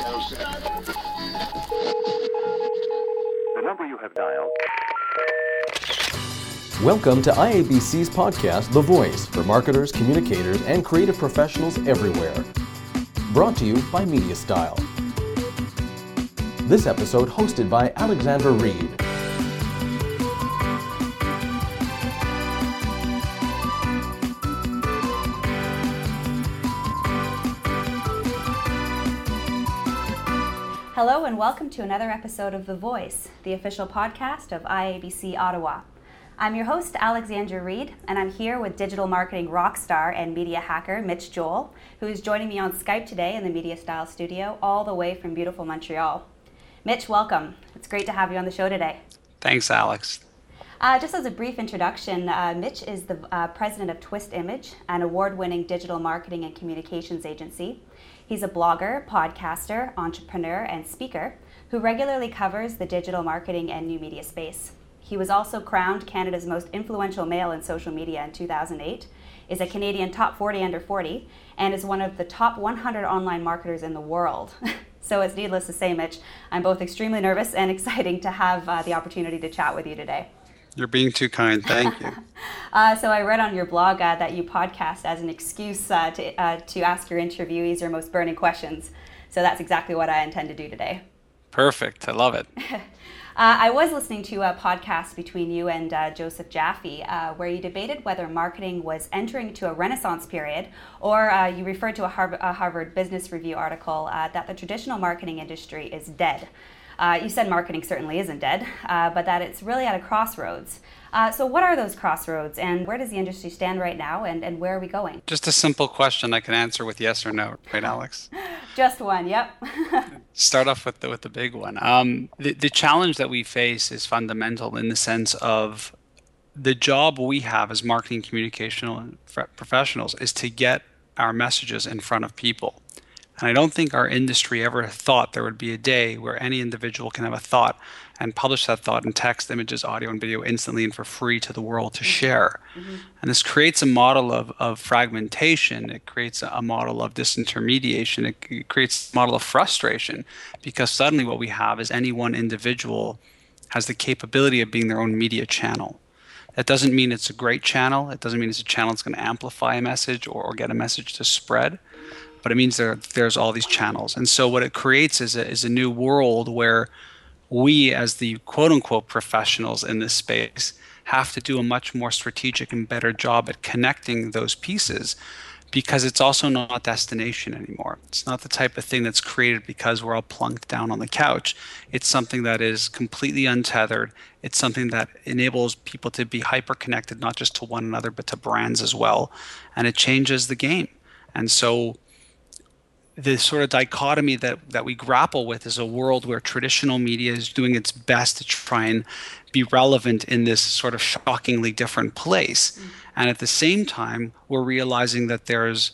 The number you have dialed. Welcome to IABC's podcast, The Voice, for marketers, communicators, and creative professionals everywhere. Brought to you by MediaStyle. This episode hosted by Alexandra Reid. Welcome to another episode of The Voice, the official podcast of IABC Ottawa. I'm your host, Alexandra Reid, and I'm here with digital marketing rock star and media hacker Mitch Joel, who is joining me on Skype today in the MediaStyle studio, all the way from beautiful Montreal. Mitch, welcome. It's great to have you on the show today. Thanks, Alex. Uh, just as a brief introduction, uh, Mitch is the uh, president of Twist Image, an award winning digital marketing and communications agency. He's a blogger, podcaster, entrepreneur, and speaker who regularly covers the digital marketing and new media space. He was also crowned Canada's most influential male in social media in 2008, is a Canadian top 40 under 40, and is one of the top 100 online marketers in the world. so it's needless to say, Mitch, I'm both extremely nervous and exciting to have uh, the opportunity to chat with you today. You're being too kind. Thank you. uh, so I read on your blog uh, that you podcast as an excuse uh, to uh, to ask your interviewees your most burning questions. So that's exactly what I intend to do today. Perfect. I love it. Uh, I was listening to a podcast between you and uh, Joseph Jaffe where you debated whether marketing was entering into a renaissance period, or you referred to a Harvard, a Harvard Business Review article that the traditional marketing industry is dead. Uh, you said marketing certainly isn't dead, uh, but that it's really at a crossroads. Uh, so, what are those crossroads, and where does the industry stand right now, and, and where are we going? Just a simple question I can answer with yes or no, right, Alex? Just one, yep. Start off with the, with the big one. Um, the, the challenge that we face is fundamental in the sense of the job we have as marketing communication professionals is to get our messages in front of people. And I don't think our industry ever thought there would be a day where any individual can have a thought and publish that thought in text, images, audio, and video instantly and for free to the world to share. Mm-hmm. And this creates a model of, of fragmentation. It creates a model of disintermediation. It, it creates a model of frustration because suddenly what we have is any one individual has the capability of being their own media channel. That doesn't mean it's a great channel. It doesn't mean it's a channel that's going to amplify a message or, or get a message to spread but it means there there's all these channels. And so what it creates is a, is a new world where we, as the quote unquote professionals in this space, have to do a much more strategic and better job at connecting those pieces because it's also not destination anymore. It's not the type of thing that's created because we're all plunked down on the couch. It's something that is completely untethered. It's something that enables people to be hyper connected, not just to one another, but to brands as well. And it changes the game. And so the sort of dichotomy that, that we grapple with is a world where traditional media is doing its best to try and be relevant in this sort of shockingly different place. Mm-hmm. And at the same time, we're realizing that there's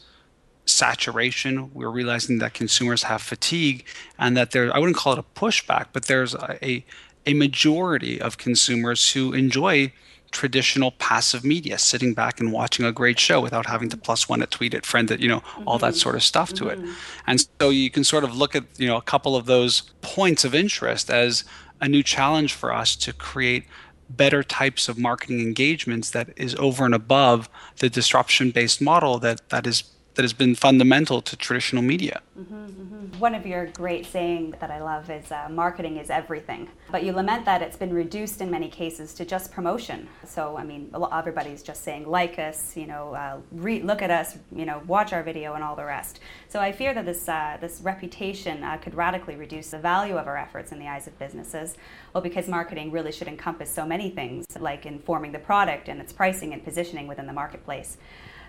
saturation. We're realizing that consumers have fatigue and that there, I wouldn't call it a pushback, but there's a, a, a majority of consumers who enjoy traditional passive media, sitting back and watching a great show without having to plus one, a tweet it, friend it, you know, mm-hmm. all that mm-hmm. sort of stuff to mm-hmm. it. And so you can sort of look at, you know, a couple of those points of interest as a new challenge for us to create better types of marketing engagements that is over and above the disruption based model that that is that has been fundamental to traditional media. Mm-hmm, mm-hmm. One of your great sayings that I love is uh, marketing is everything. But you lament that it's been reduced in many cases to just promotion. So, I mean, everybody's just saying, like us, you know, uh, re- look at us, you know, watch our video and all the rest. So I fear that this, uh, this reputation uh, could radically reduce the value of our efforts in the eyes of businesses. Well, because marketing really should encompass so many things, like informing the product and its pricing and positioning within the marketplace.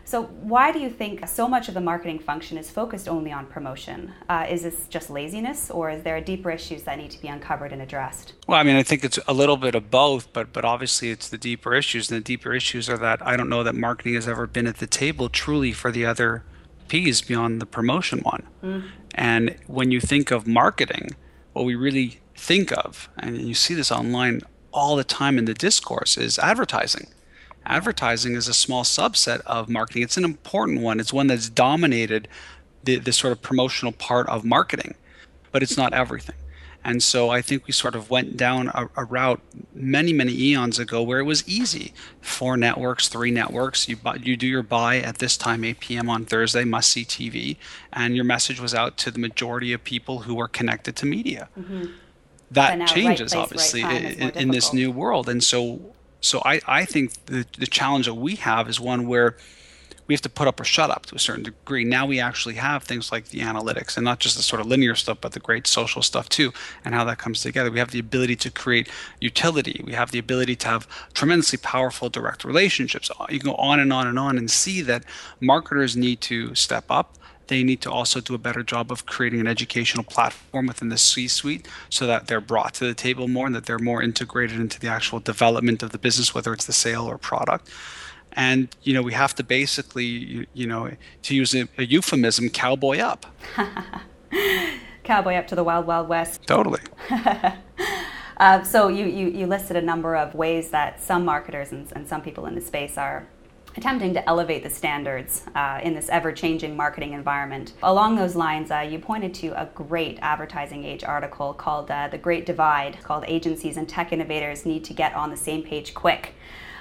So, why do you think so much of the marketing function is focused only on promotion? Uh, is this just laziness, or is there deeper issues that need to be uncovered and addressed? Well, I mean, I think it's a little bit of both, but but obviously it's the deeper issues, and the deeper issues are that I don't know that marketing has ever been at the table truly for the other P's beyond the promotion one. Mm. And when you think of marketing, what we really think of, and you see this online all the time in the discourse, is advertising advertising is a small subset of marketing. It's an important one. It's one that's dominated the, the sort of promotional part of marketing. but it's not everything. And so I think we sort of went down a, a, route many, many eons ago where it was easy. Four networks, three networks. You buy, you do your buy at this time, 8 p.m. on Thursday, must see TV, and your message was out to the majority of people who are connected to media. Mm-hmm. That changes right place, obviously right in, in this new world, and so so I, I think the the challenge that we have is one where we have to put up or shut up to a certain degree. Now we actually have things like the analytics and not just the sort of linear stuff, but the great social stuff too, and how that comes together. We have the ability to create utility. We have the ability to have tremendously powerful direct relationships. You can go on and on and on and see that marketers need to step up. They need to also do a better job of creating an educational platform within the C suite so that they're brought to the table more and that they're more integrated into the actual development of the business, whether it's the sale or product. And you know we have to basically you, you know to use a, a euphemism cowboy up. Cowboy up to the wild wild west. Totally. Uh, so you, you, you listed a number of ways that some marketers and, and some people in the space are attempting to elevate the standards uh, in this ever changing marketing environment. Along those lines, uh, you pointed to a great Advertising Age article called uh, The Great Divide, called Agencies and Tech Innovators Need to Get on the Same Page Quick.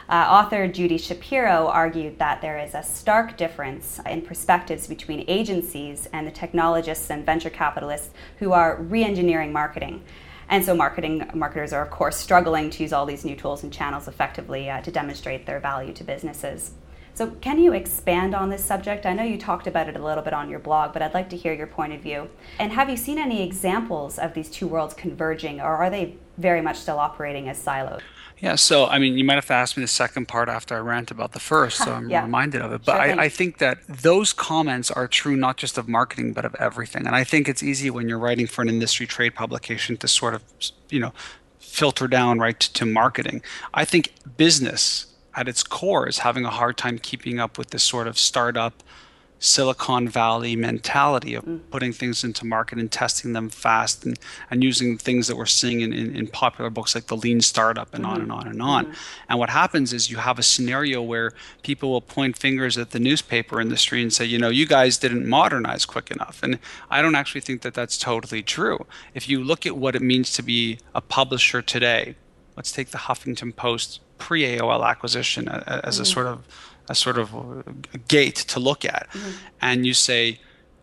Uh, author Judy Shapiro argued that there is a stark difference in perspectives between agencies and the technologists and venture capitalists who are re engineering marketing. And so, marketing marketers are, of course, struggling to use all these new tools and channels effectively uh, to demonstrate their value to businesses. So, can you expand on this subject? I know you talked about it a little bit on your blog, but I'd like to hear your point of view. And have you seen any examples of these two worlds converging, or are they very much still operating as silos? Yeah, so I mean, you might have to ask me the second part after I rant about the first, so I'm yeah. reminded of it. But sure I, I, think that those comments are true not just of marketing, but of everything. And I think it's easy when you're writing for an industry trade publication to sort of, you know, filter down right to, to marketing. I think business at its core is having a hard time keeping up with this sort of startup Silicon Valley mentality of mm. putting things into market and testing them fast and, and using things that we're seeing in, in, in popular books like the lean startup and mm-hmm. on and on and on. Mm-hmm. And what happens is you have a scenario where people will point fingers at the newspaper industry and say, you know, you guys didn't modernize quick enough. And I don't actually think that that's totally true. If you look at what it means to be a publisher today, let's take the Huffington Post pre AOL acquisition as mm-hmm. a sort of a sort of a gate to look at, mm-hmm. and you say,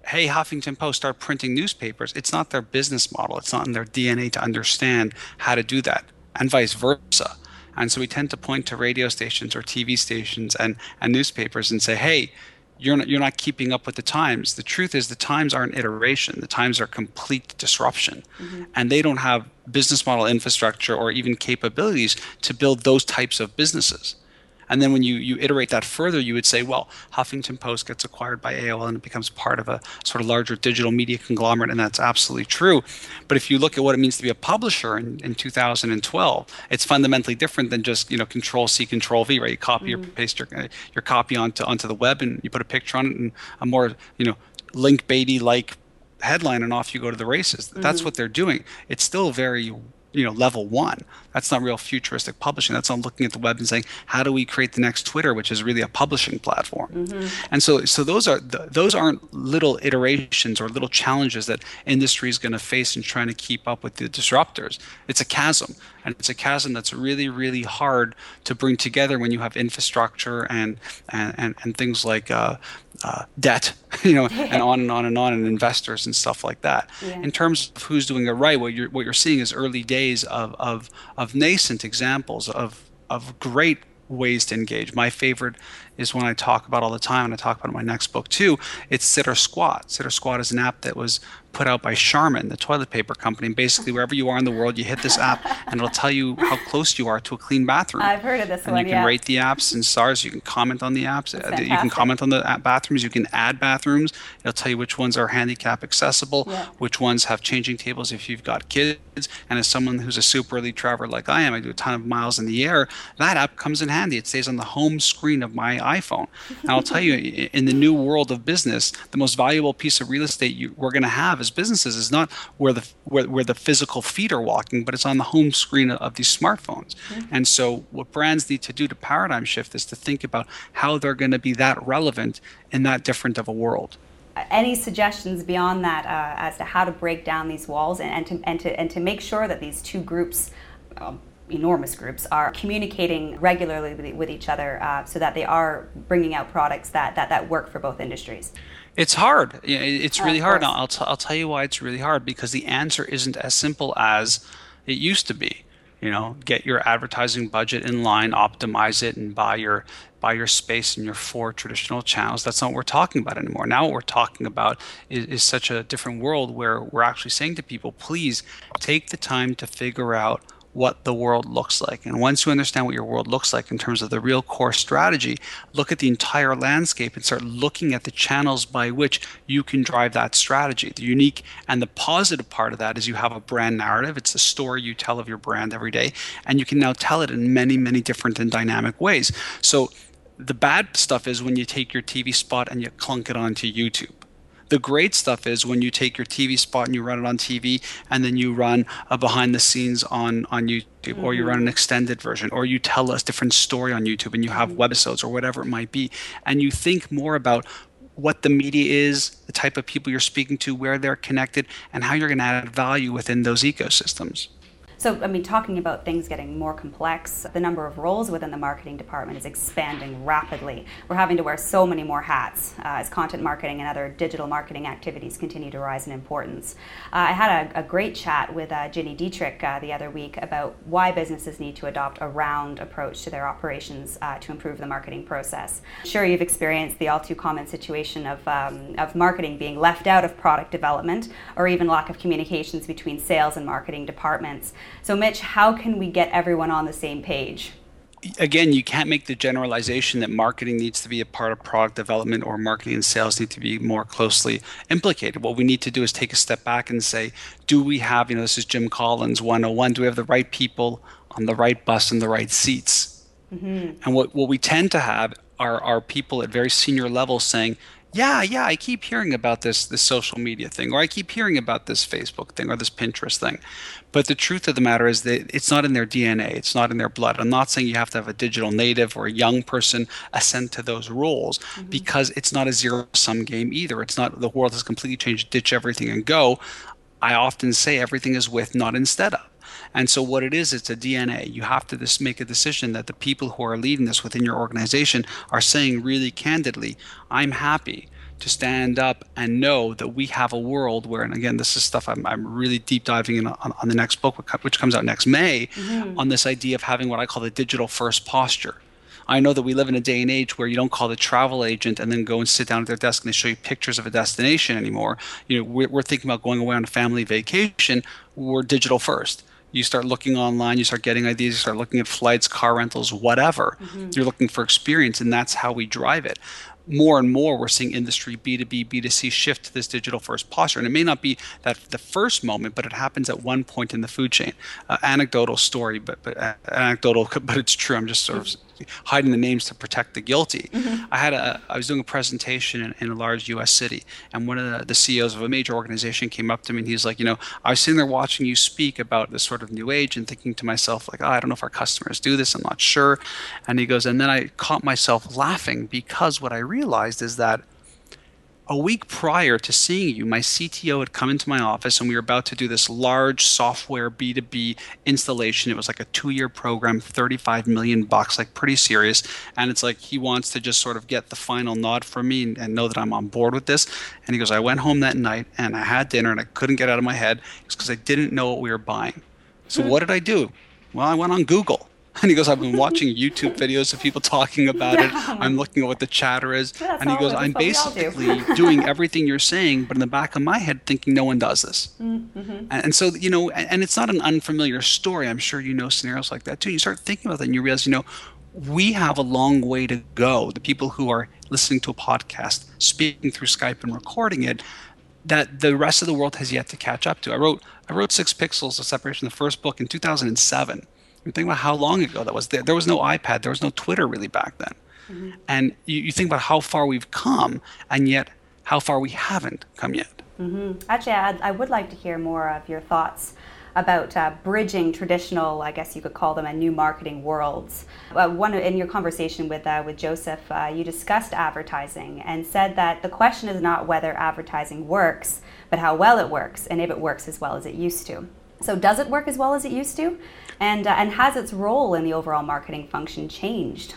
"Hey, Huffington Post, start printing newspapers." It's not their business model. It's not in their DNA to understand how to do that, and vice versa. And so we tend to point to radio stations or TV stations and, and newspapers and say, "Hey, you're not, you're not keeping up with the times." The truth is, the times aren't iteration. The times are complete disruption, mm-hmm. and they don't have business model infrastructure or even capabilities to build those types of businesses. And then when you, you iterate that further, you would say, well, Huffington Post gets acquired by AOL and it becomes part of a sort of larger digital media conglomerate, and that's absolutely true. But if you look at what it means to be a publisher in, in 2012, it's fundamentally different than just you know Control C, Control V, right? You copy mm-hmm. or paste your, your copy onto onto the web and you put a picture on it and a more you know link baity like headline and off you go to the races. Mm-hmm. That's what they're doing. It's still very you know level one that's not real futuristic publishing that's not looking at the web and saying how do we create the next twitter which is really a publishing platform mm-hmm. and so so those are those aren't little iterations or little challenges that industry is going to face in trying to keep up with the disruptors it's a chasm and it's a chasm that's really really hard to bring together when you have infrastructure and and and, and things like uh, uh, debt, you know, and on and on and on, and investors and stuff like that. Yeah. In terms of who's doing it right, what you're what you're seeing is early days of of of nascent examples of of great ways to engage. My favorite is one I talk about all the time, and I talk about in my next book too. It's Sit or Squat. Sit or Squat is an app that was put out by Charmin, the toilet paper company. And basically, wherever you are in the world, you hit this app, and it'll tell you how close you are to a clean bathroom. I've heard of this and one. You can yeah. rate the apps and stars. You can comment on the apps. Uh, you can comment on the bathrooms. You can add bathrooms. It'll tell you which ones are handicap accessible, yeah. which ones have changing tables if you've got kids. And as someone who's a super elite traveler like I am, I do a ton of miles in the air. That app comes in handy. It stays on the home screen of my iPhone. And I'll tell you, in the new world of business, the most valuable piece of real estate you, we're going to have as businesses is not where the where, where the physical feet are walking, but it's on the home screen of these smartphones. Mm-hmm. And so, what brands need to do to paradigm shift is to think about how they're going to be that relevant in that different of a world. any suggestions beyond that uh, as to how to break down these walls and, and, to, and, to, and to make sure that these two groups, um, enormous groups, are communicating regularly with, each other uh, so that they are bringing out products that, that, that work for both industries? It's hard. It's really hard. I'll, t- I'll tell you why it's really hard because the answer isn't as simple as it used to be you know get your advertising budget in line optimize it and buy your buy your space in your four traditional channels that's not what we're talking about anymore now what we're talking about is, is such a different world where we're actually saying to people please take the time to figure out what the world looks like. And once you understand what your world looks like in terms of the real core strategy, look at the entire landscape and start looking at the channels by which you can drive that strategy. The unique and the positive part of that is you have a brand narrative. It's the story you tell of your brand every day, and you can now tell it in many, many different and dynamic ways. So the bad stuff is when you take your TV spot and you clunk it onto YouTube the great stuff is when you take your TV spot and you run it on TV, and then you run a behind the scenes on on YouTube, mm-hmm. or you run an mm-hmm. extended version, or you tell a different story on YouTube, and you have mm-hmm. webisodes or whatever it might be, and you think more about what the media is, the type of people you're speaking to, where they're connected, and how you're going to add value within those ecosystems. So, I mean, talking about things getting more complex, the number of roles within the marketing department is expanding rapidly. We're having to wear so many more hats uh, as content marketing and other digital marketing activities continue to rise in importance. Uh, I had a, a, great chat with uh, Gini Dietrich uh, the other week about why businesses need to adopt a round approach to their operations uh, to improve the marketing process. Sure, you've experienced the all too common situation of, um, of marketing being left out of product development or even lack of communications between sales and marketing departments. So, Mitch, how can we get everyone on the same page? Again, you can't make the generalization that marketing needs to be a part of product development or marketing and sales need to be more closely implicated. What we need to do is take a step back and say, do we have, you know, this is Jim Collins 101, do we have the right people on the right bus in the right seats? Mm-hmm. And what, what we tend to have are, are people at very senior levels saying, yeah, yeah, I keep hearing about this this social media thing, or I keep hearing about this Facebook thing or this Pinterest thing. But the truth of the matter is that it's not in their DNA, it's not in their blood. I'm not saying you have to have a digital native or a young person ascend to those rules mm-hmm. because it's not a zero sum game either. It's not the world has completely changed, ditch everything and go. I often say everything is with, not instead of. And so what it is, it's a DNA. You have to just make a decision that the people who are leading this within your organization are saying really candidly, I'm happy to stand up and know that we have a world where, and again, this is stuff I'm, I'm really deep diving in on, on the next book, which comes out next May, mm-hmm. on this idea of having what I call the digital first posture. I know that we live in a day and age where you don't call the travel agent and then go and sit down at their desk and they show you pictures of a destination anymore. You know, we're, we're thinking about going away on a family vacation. We're digital first you start looking online, you start getting ideas, you start looking at flights, car rentals, whatever. Mm-hmm. You're looking for experience, and that's how we drive it. More and more, we're seeing industry B2B, B2C shift to this digital first posture. And it may not be that the first moment, but it happens at one point in the food chain. Uh, anecdotal story, but, but uh, anecdotal, but it's true. I'm just sort of hiding the names to protect the guilty. Mm-hmm. I had a I was doing a presentation in, in, a large U.S. city, and one of the, the, CEOs of a major organization came up to me and he's like, you know, I was sitting there watching you speak about this sort of new age and thinking to myself like, oh, I don't know if our customers do this. I'm not sure. And he goes, and then I caught myself laughing because what I realized is that a week prior to seeing you, my CTO had come into my office and we were about to do this large software B2B installation. It was like a two year program, 35 million bucks, like pretty serious. And it's like he wants to just sort of get the final nod from me and, and know that I'm on board with this. And he goes, I went home that night and I had dinner and I couldn't get out of my head because I didn't know what we were buying. So hmm. what did I do? Well, I went on Google And he goes, I've been watching YouTube videos of people talking about it. I'm looking at what the chatter is. Yeah, and he goes, I'm basically do. doing everything you're saying, but in the back of my head, thinking no one does this. Mm-hmm. And, and, so, you know, and, and, it's not an unfamiliar story. I'm sure you know scenarios like that too. You start thinking about that and you realize, you know, we have a long way to go. The people who are listening to a podcast, speaking through Skype and recording it, that the rest of the world has yet to catch up to. I wrote I wrote Six Pixels of Separation, the first book in 2007 you think about how long ago that was. There, there was no iPad. There was no Twitter really back then. Mm-hmm. And you, you, think about how far we've come, and yet how far we haven't come yet. Mm-hmm. Actually, I'd, I would like to hear more of your thoughts about uh, bridging traditional, I guess you could call them, and new marketing worlds. Uh, one in your conversation with uh, with Joseph, uh, you discussed advertising and said that the question is not whether advertising works, but how well it works, and if it works as well as it used to. So, does it work as well as it used to? And, uh, and has its role in the overall marketing function changed?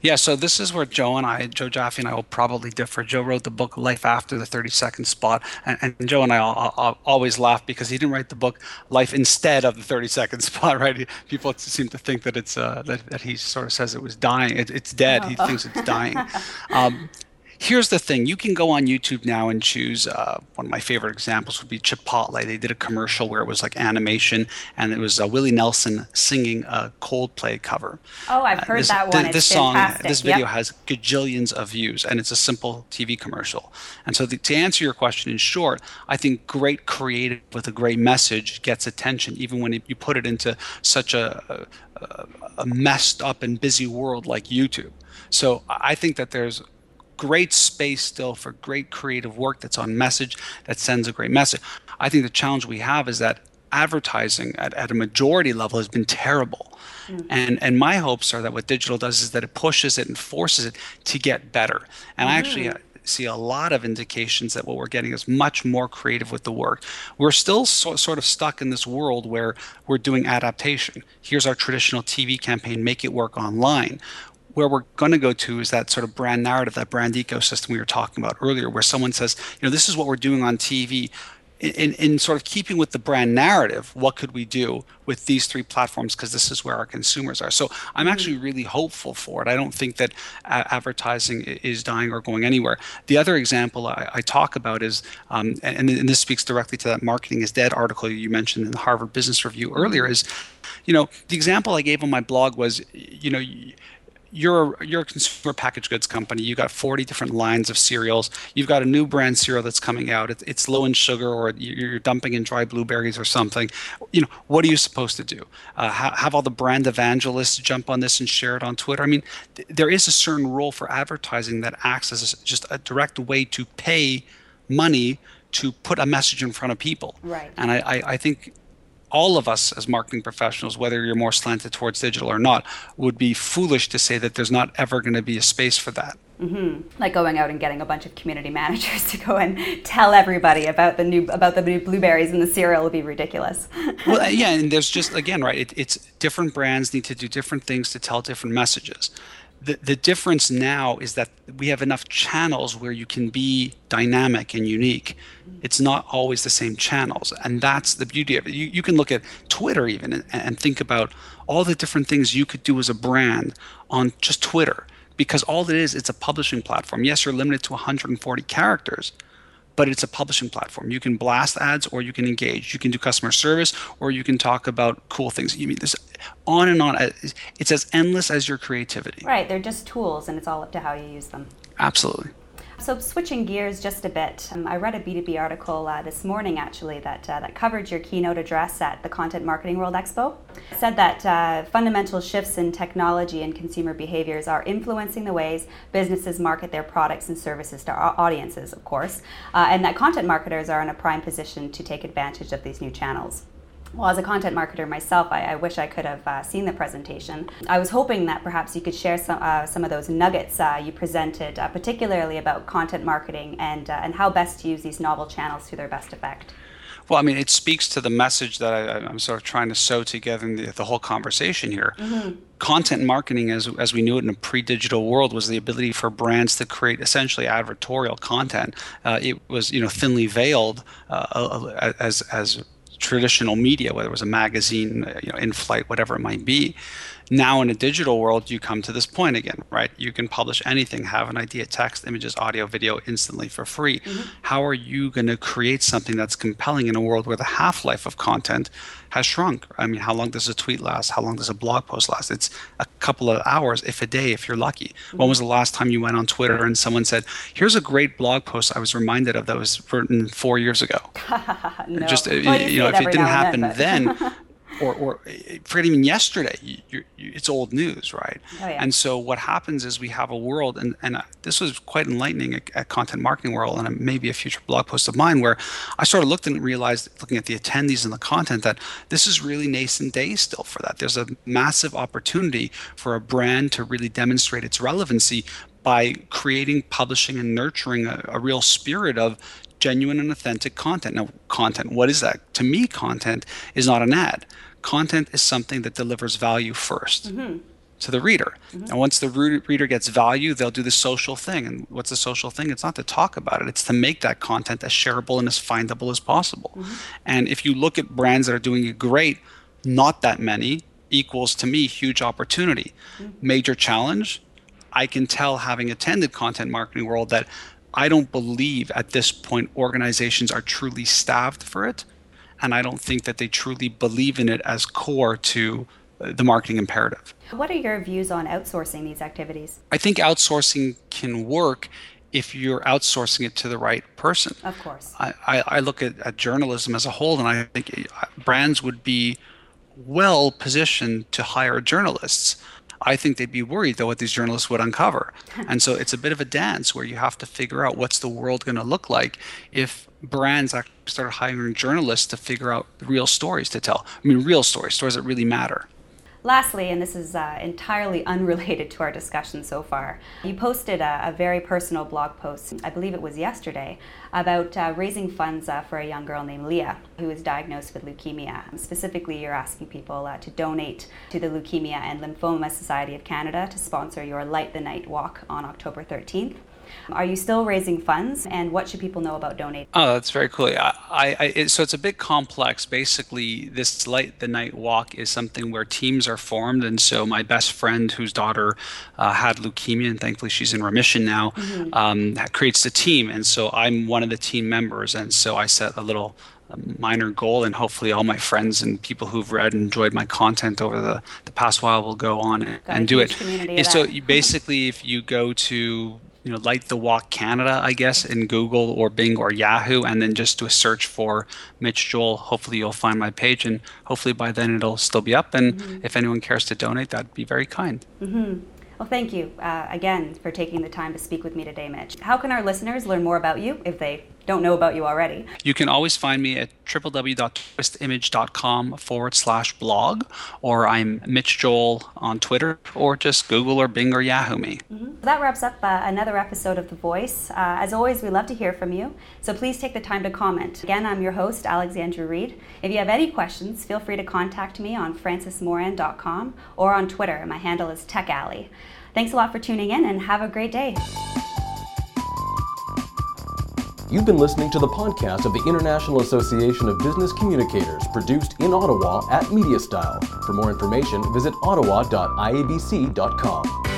Yeah, so this is where Joe and I, Joe Jaffe and I will probably differ. Joe wrote the book Life After the 30 Second Spot, and, and Joe and I all, all, always laugh because he didn't write the book Life Instead of the 30 Second Spot, right? People seem to think that it's uh, that, that he sort of says it was dying. It, it's dead. Oh. He thinks it's dying. Um, here's the thing you can go on youtube now and choose uh, one of my favorite examples would be chipotle. They did a commercial where it was like animation and it was uh, willie nelson singing a coldplay cover. Oh i've uh, heard uh, this, that one. Th- this it's song fantastic. this video yep. has gajillions of views and it's a simple tv commercial. And so the, to answer your question in short i think great creative with a great message gets attention even when it, you put it into such a, a, a messed up and busy world like youtube. So I think that there's great space still for great creative work that's on message that sends a great message. I think the challenge we have is that advertising at, at a majority level has been terrible. Mm-hmm. And and my hopes are that what digital does is that it pushes it and forces it to get better. And mm-hmm. I actually uh, see a lot of indications that what we're getting is much more creative with the work. We're still so, sort of stuck in this world where we're doing adaptation. Here's our traditional TV campaign, make it work online where we're going to go to is that sort of brand narrative, that brand ecosystem we were talking about earlier, where someone says, you know, this is what we're doing on TV. In, in sort of keeping with the brand narrative, what could we do with these three platforms? Because this is where our consumers are. So I'm mm-hmm. actually really hopeful for it. I don't think that advertising is dying or going anywhere. The other example I, I talk about is, um, and, and this speaks directly to that marketing is dead article you mentioned in the Harvard Business Review earlier, is, you know, the example I gave on my blog was, you know, you're a, you're a consumer packaged goods company. You've got 40 different lines of cereals. You've got a new brand cereal that's coming out. It's, it's low in sugar, or you're dumping in dry blueberries or something. You know, what are you supposed to do? Uh, have, have all the brand evangelists jump on this and share it on Twitter? I mean, th- there is a certain role for advertising that acts as a, just a direct way to pay money to put a message in front of people. Right. And I, I, I think all of us as marketing professionals, whether you're more slanted towards digital or not, would be foolish to say that there's not ever going to be a space for that. Mm-hmm. Like going out and getting a bunch of community managers to go and tell everybody about the new about the new blueberries in the cereal would be ridiculous. well, yeah, and there's just again, right? It, it's different brands need to do different things to tell different messages the, the difference now is that we have enough channels where you can be dynamic and unique. It's not always the same channels. And that's the beauty of it. You, you can look at Twitter even and, and think about all the different things you could do as a brand on just Twitter. Because all it is, it's a publishing platform. Yes, you're limited to 140 characters, but it's a publishing platform. You can blast ads or you can engage. You can do customer service or you can talk about cool things. You mean this on and on. It's as endless as your creativity. Right. They're just tools and it's all up to how you use them. Absolutely. So switching gears just a bit, um, I read a B2B article uh, this morning actually that, uh, that covered your keynote address at the Content Marketing World Expo. It said that uh, fundamental shifts in technology and consumer behaviors are influencing the ways businesses market their products and services to audiences, of course, uh, and that content marketers are in a prime position to take advantage of these new channels well, as a content marketer myself, I, I wish I could have uh, seen the presentation. I was hoping that perhaps you could share some, uh, some of those nuggets uh, you presented, uh, particularly about content marketing and, uh, and how best to use these novel channels to their best effect. Well, I mean, it speaks to the message that I, am sort of trying to sew together in the, the whole conversation here. Mm-hmm. Content marketing, as, as we knew it in a pre digital world, was the ability for brands to create essentially advertorial content. Uh, it was, you know, thinly veiled as, as traditional media, whether it was a magazine, uh, you know, in flight, whatever it might be. Now in a digital world, you come to this point again, right? You can publish anything, have an idea, text, images, audio, video instantly for free. Mm-hmm. How are you going to create something that's compelling in a world where the half life of content has shrunk? I mean, how long does a tweet last? How long does a blog post last? It's a couple of hours, if a day, if you're lucky. Mm-hmm. When was the last time you went on Twitter and someone said, "Here's a great blog post I was reminded of that was written four years ago"? no. Just well, you, you know, if it didn't happen then, then or, or forget even yesterday, you, you, it's old news, right? Oh, yeah. And so what happens is we have a world, and, and uh, this was quite enlightening at, at Content Marketing World, and maybe a future blog post of mine, where I sort of looked and realized, looking at the attendees and the content, that this is really nascent days still for that. There's a massive opportunity for a brand to really demonstrate its relevancy by creating, publishing, and nurturing a, a real spirit of genuine and authentic content. Now, content, what is that? To me, content is not an ad. Content is something that delivers value 1st Mm-hmm. to the reader. Mm-hmm. And once the re- reader gets value, they'll do the social thing. And what's the social thing? It's not to talk about it, it's to make that content as shareable and as findable as possible. Mm-hmm. And if you look at brands that are doing it great, not that many equals to me huge opportunity. Mm-hmm. Major challenge, I can tell having attended content marketing world that I don't believe at this point organizations are truly staffed for it. And I don't think that they truly believe in it as core to uh, the marketing imperative. What are your views on outsourcing these activities? I think outsourcing can work if you're outsourcing it to the right person. Of course. I, I, I look at, at journalism as a whole, and I think uh, brands would be well positioned to hire journalists. I think they'd be worried though what these journalists would uncover. and so it's a bit of a dance where you have to figure out what's the world going to look like if brands actually start hiring journalists to figure out real stories to tell. I mean, real stories, stories that really matter. Lastly, and this is uh, entirely unrelated to our discussion so far, you posted a, a, very personal blog post, I believe it was yesterday, about uh, raising funds uh, for a young girl named Leah who was diagnosed with leukemia. Specifically, you're asking people uh, to donate to the Leukemia and Lymphoma Society of Canada to sponsor your Light the Night walk on October 13th. Are you still raising funds, and what should people know about donating? Oh, that's very cool. I, I, I it, so it's a bit complex. Basically, this light the night walk is something where teams are formed, and so my best friend, whose daughter uh, had leukemia, and thankfully she's in remission now, mm-hmm. um, creates the team, and so I'm one of the team members, and so I set a little minor goal and hopefully all my friends and people who've read and enjoyed my content over the, the past while will go on and, and do it and so basically if you go to you know, Light the Walk Canada, I guess, in Google or Bing or Yahoo, and then just do a search for Mitch Joel. Hopefully, you'll find my page, and hopefully by then it'll still be up. And mm-hmm. if anyone cares to donate, that'd be very kind. Mm-hmm. Well, thank you uh, again for taking the time to speak with me today, Mitch. How can our listeners learn more about you if they don't know about you already? You can always find me at www.twistimage.com forward slash blog, or I'm Mitch Joel on Twitter, or just Google or Bing or Yahoo me. Mm-hmm. That wraps up uh, another episode of The Voice. Uh, as always, we love to hear from you, so please take the time to comment. Again, I'm your host, Alexandra Reid. If you have any questions, feel free to contact me on francismoran.com or on Twitter. My handle is TechAlley. Thanks a lot for tuning in and have a great day. You've been listening to the podcast of the International Association of Business Communicators, produced in Ottawa at MediaStyle. For more information, visit ottawa.iabc.com.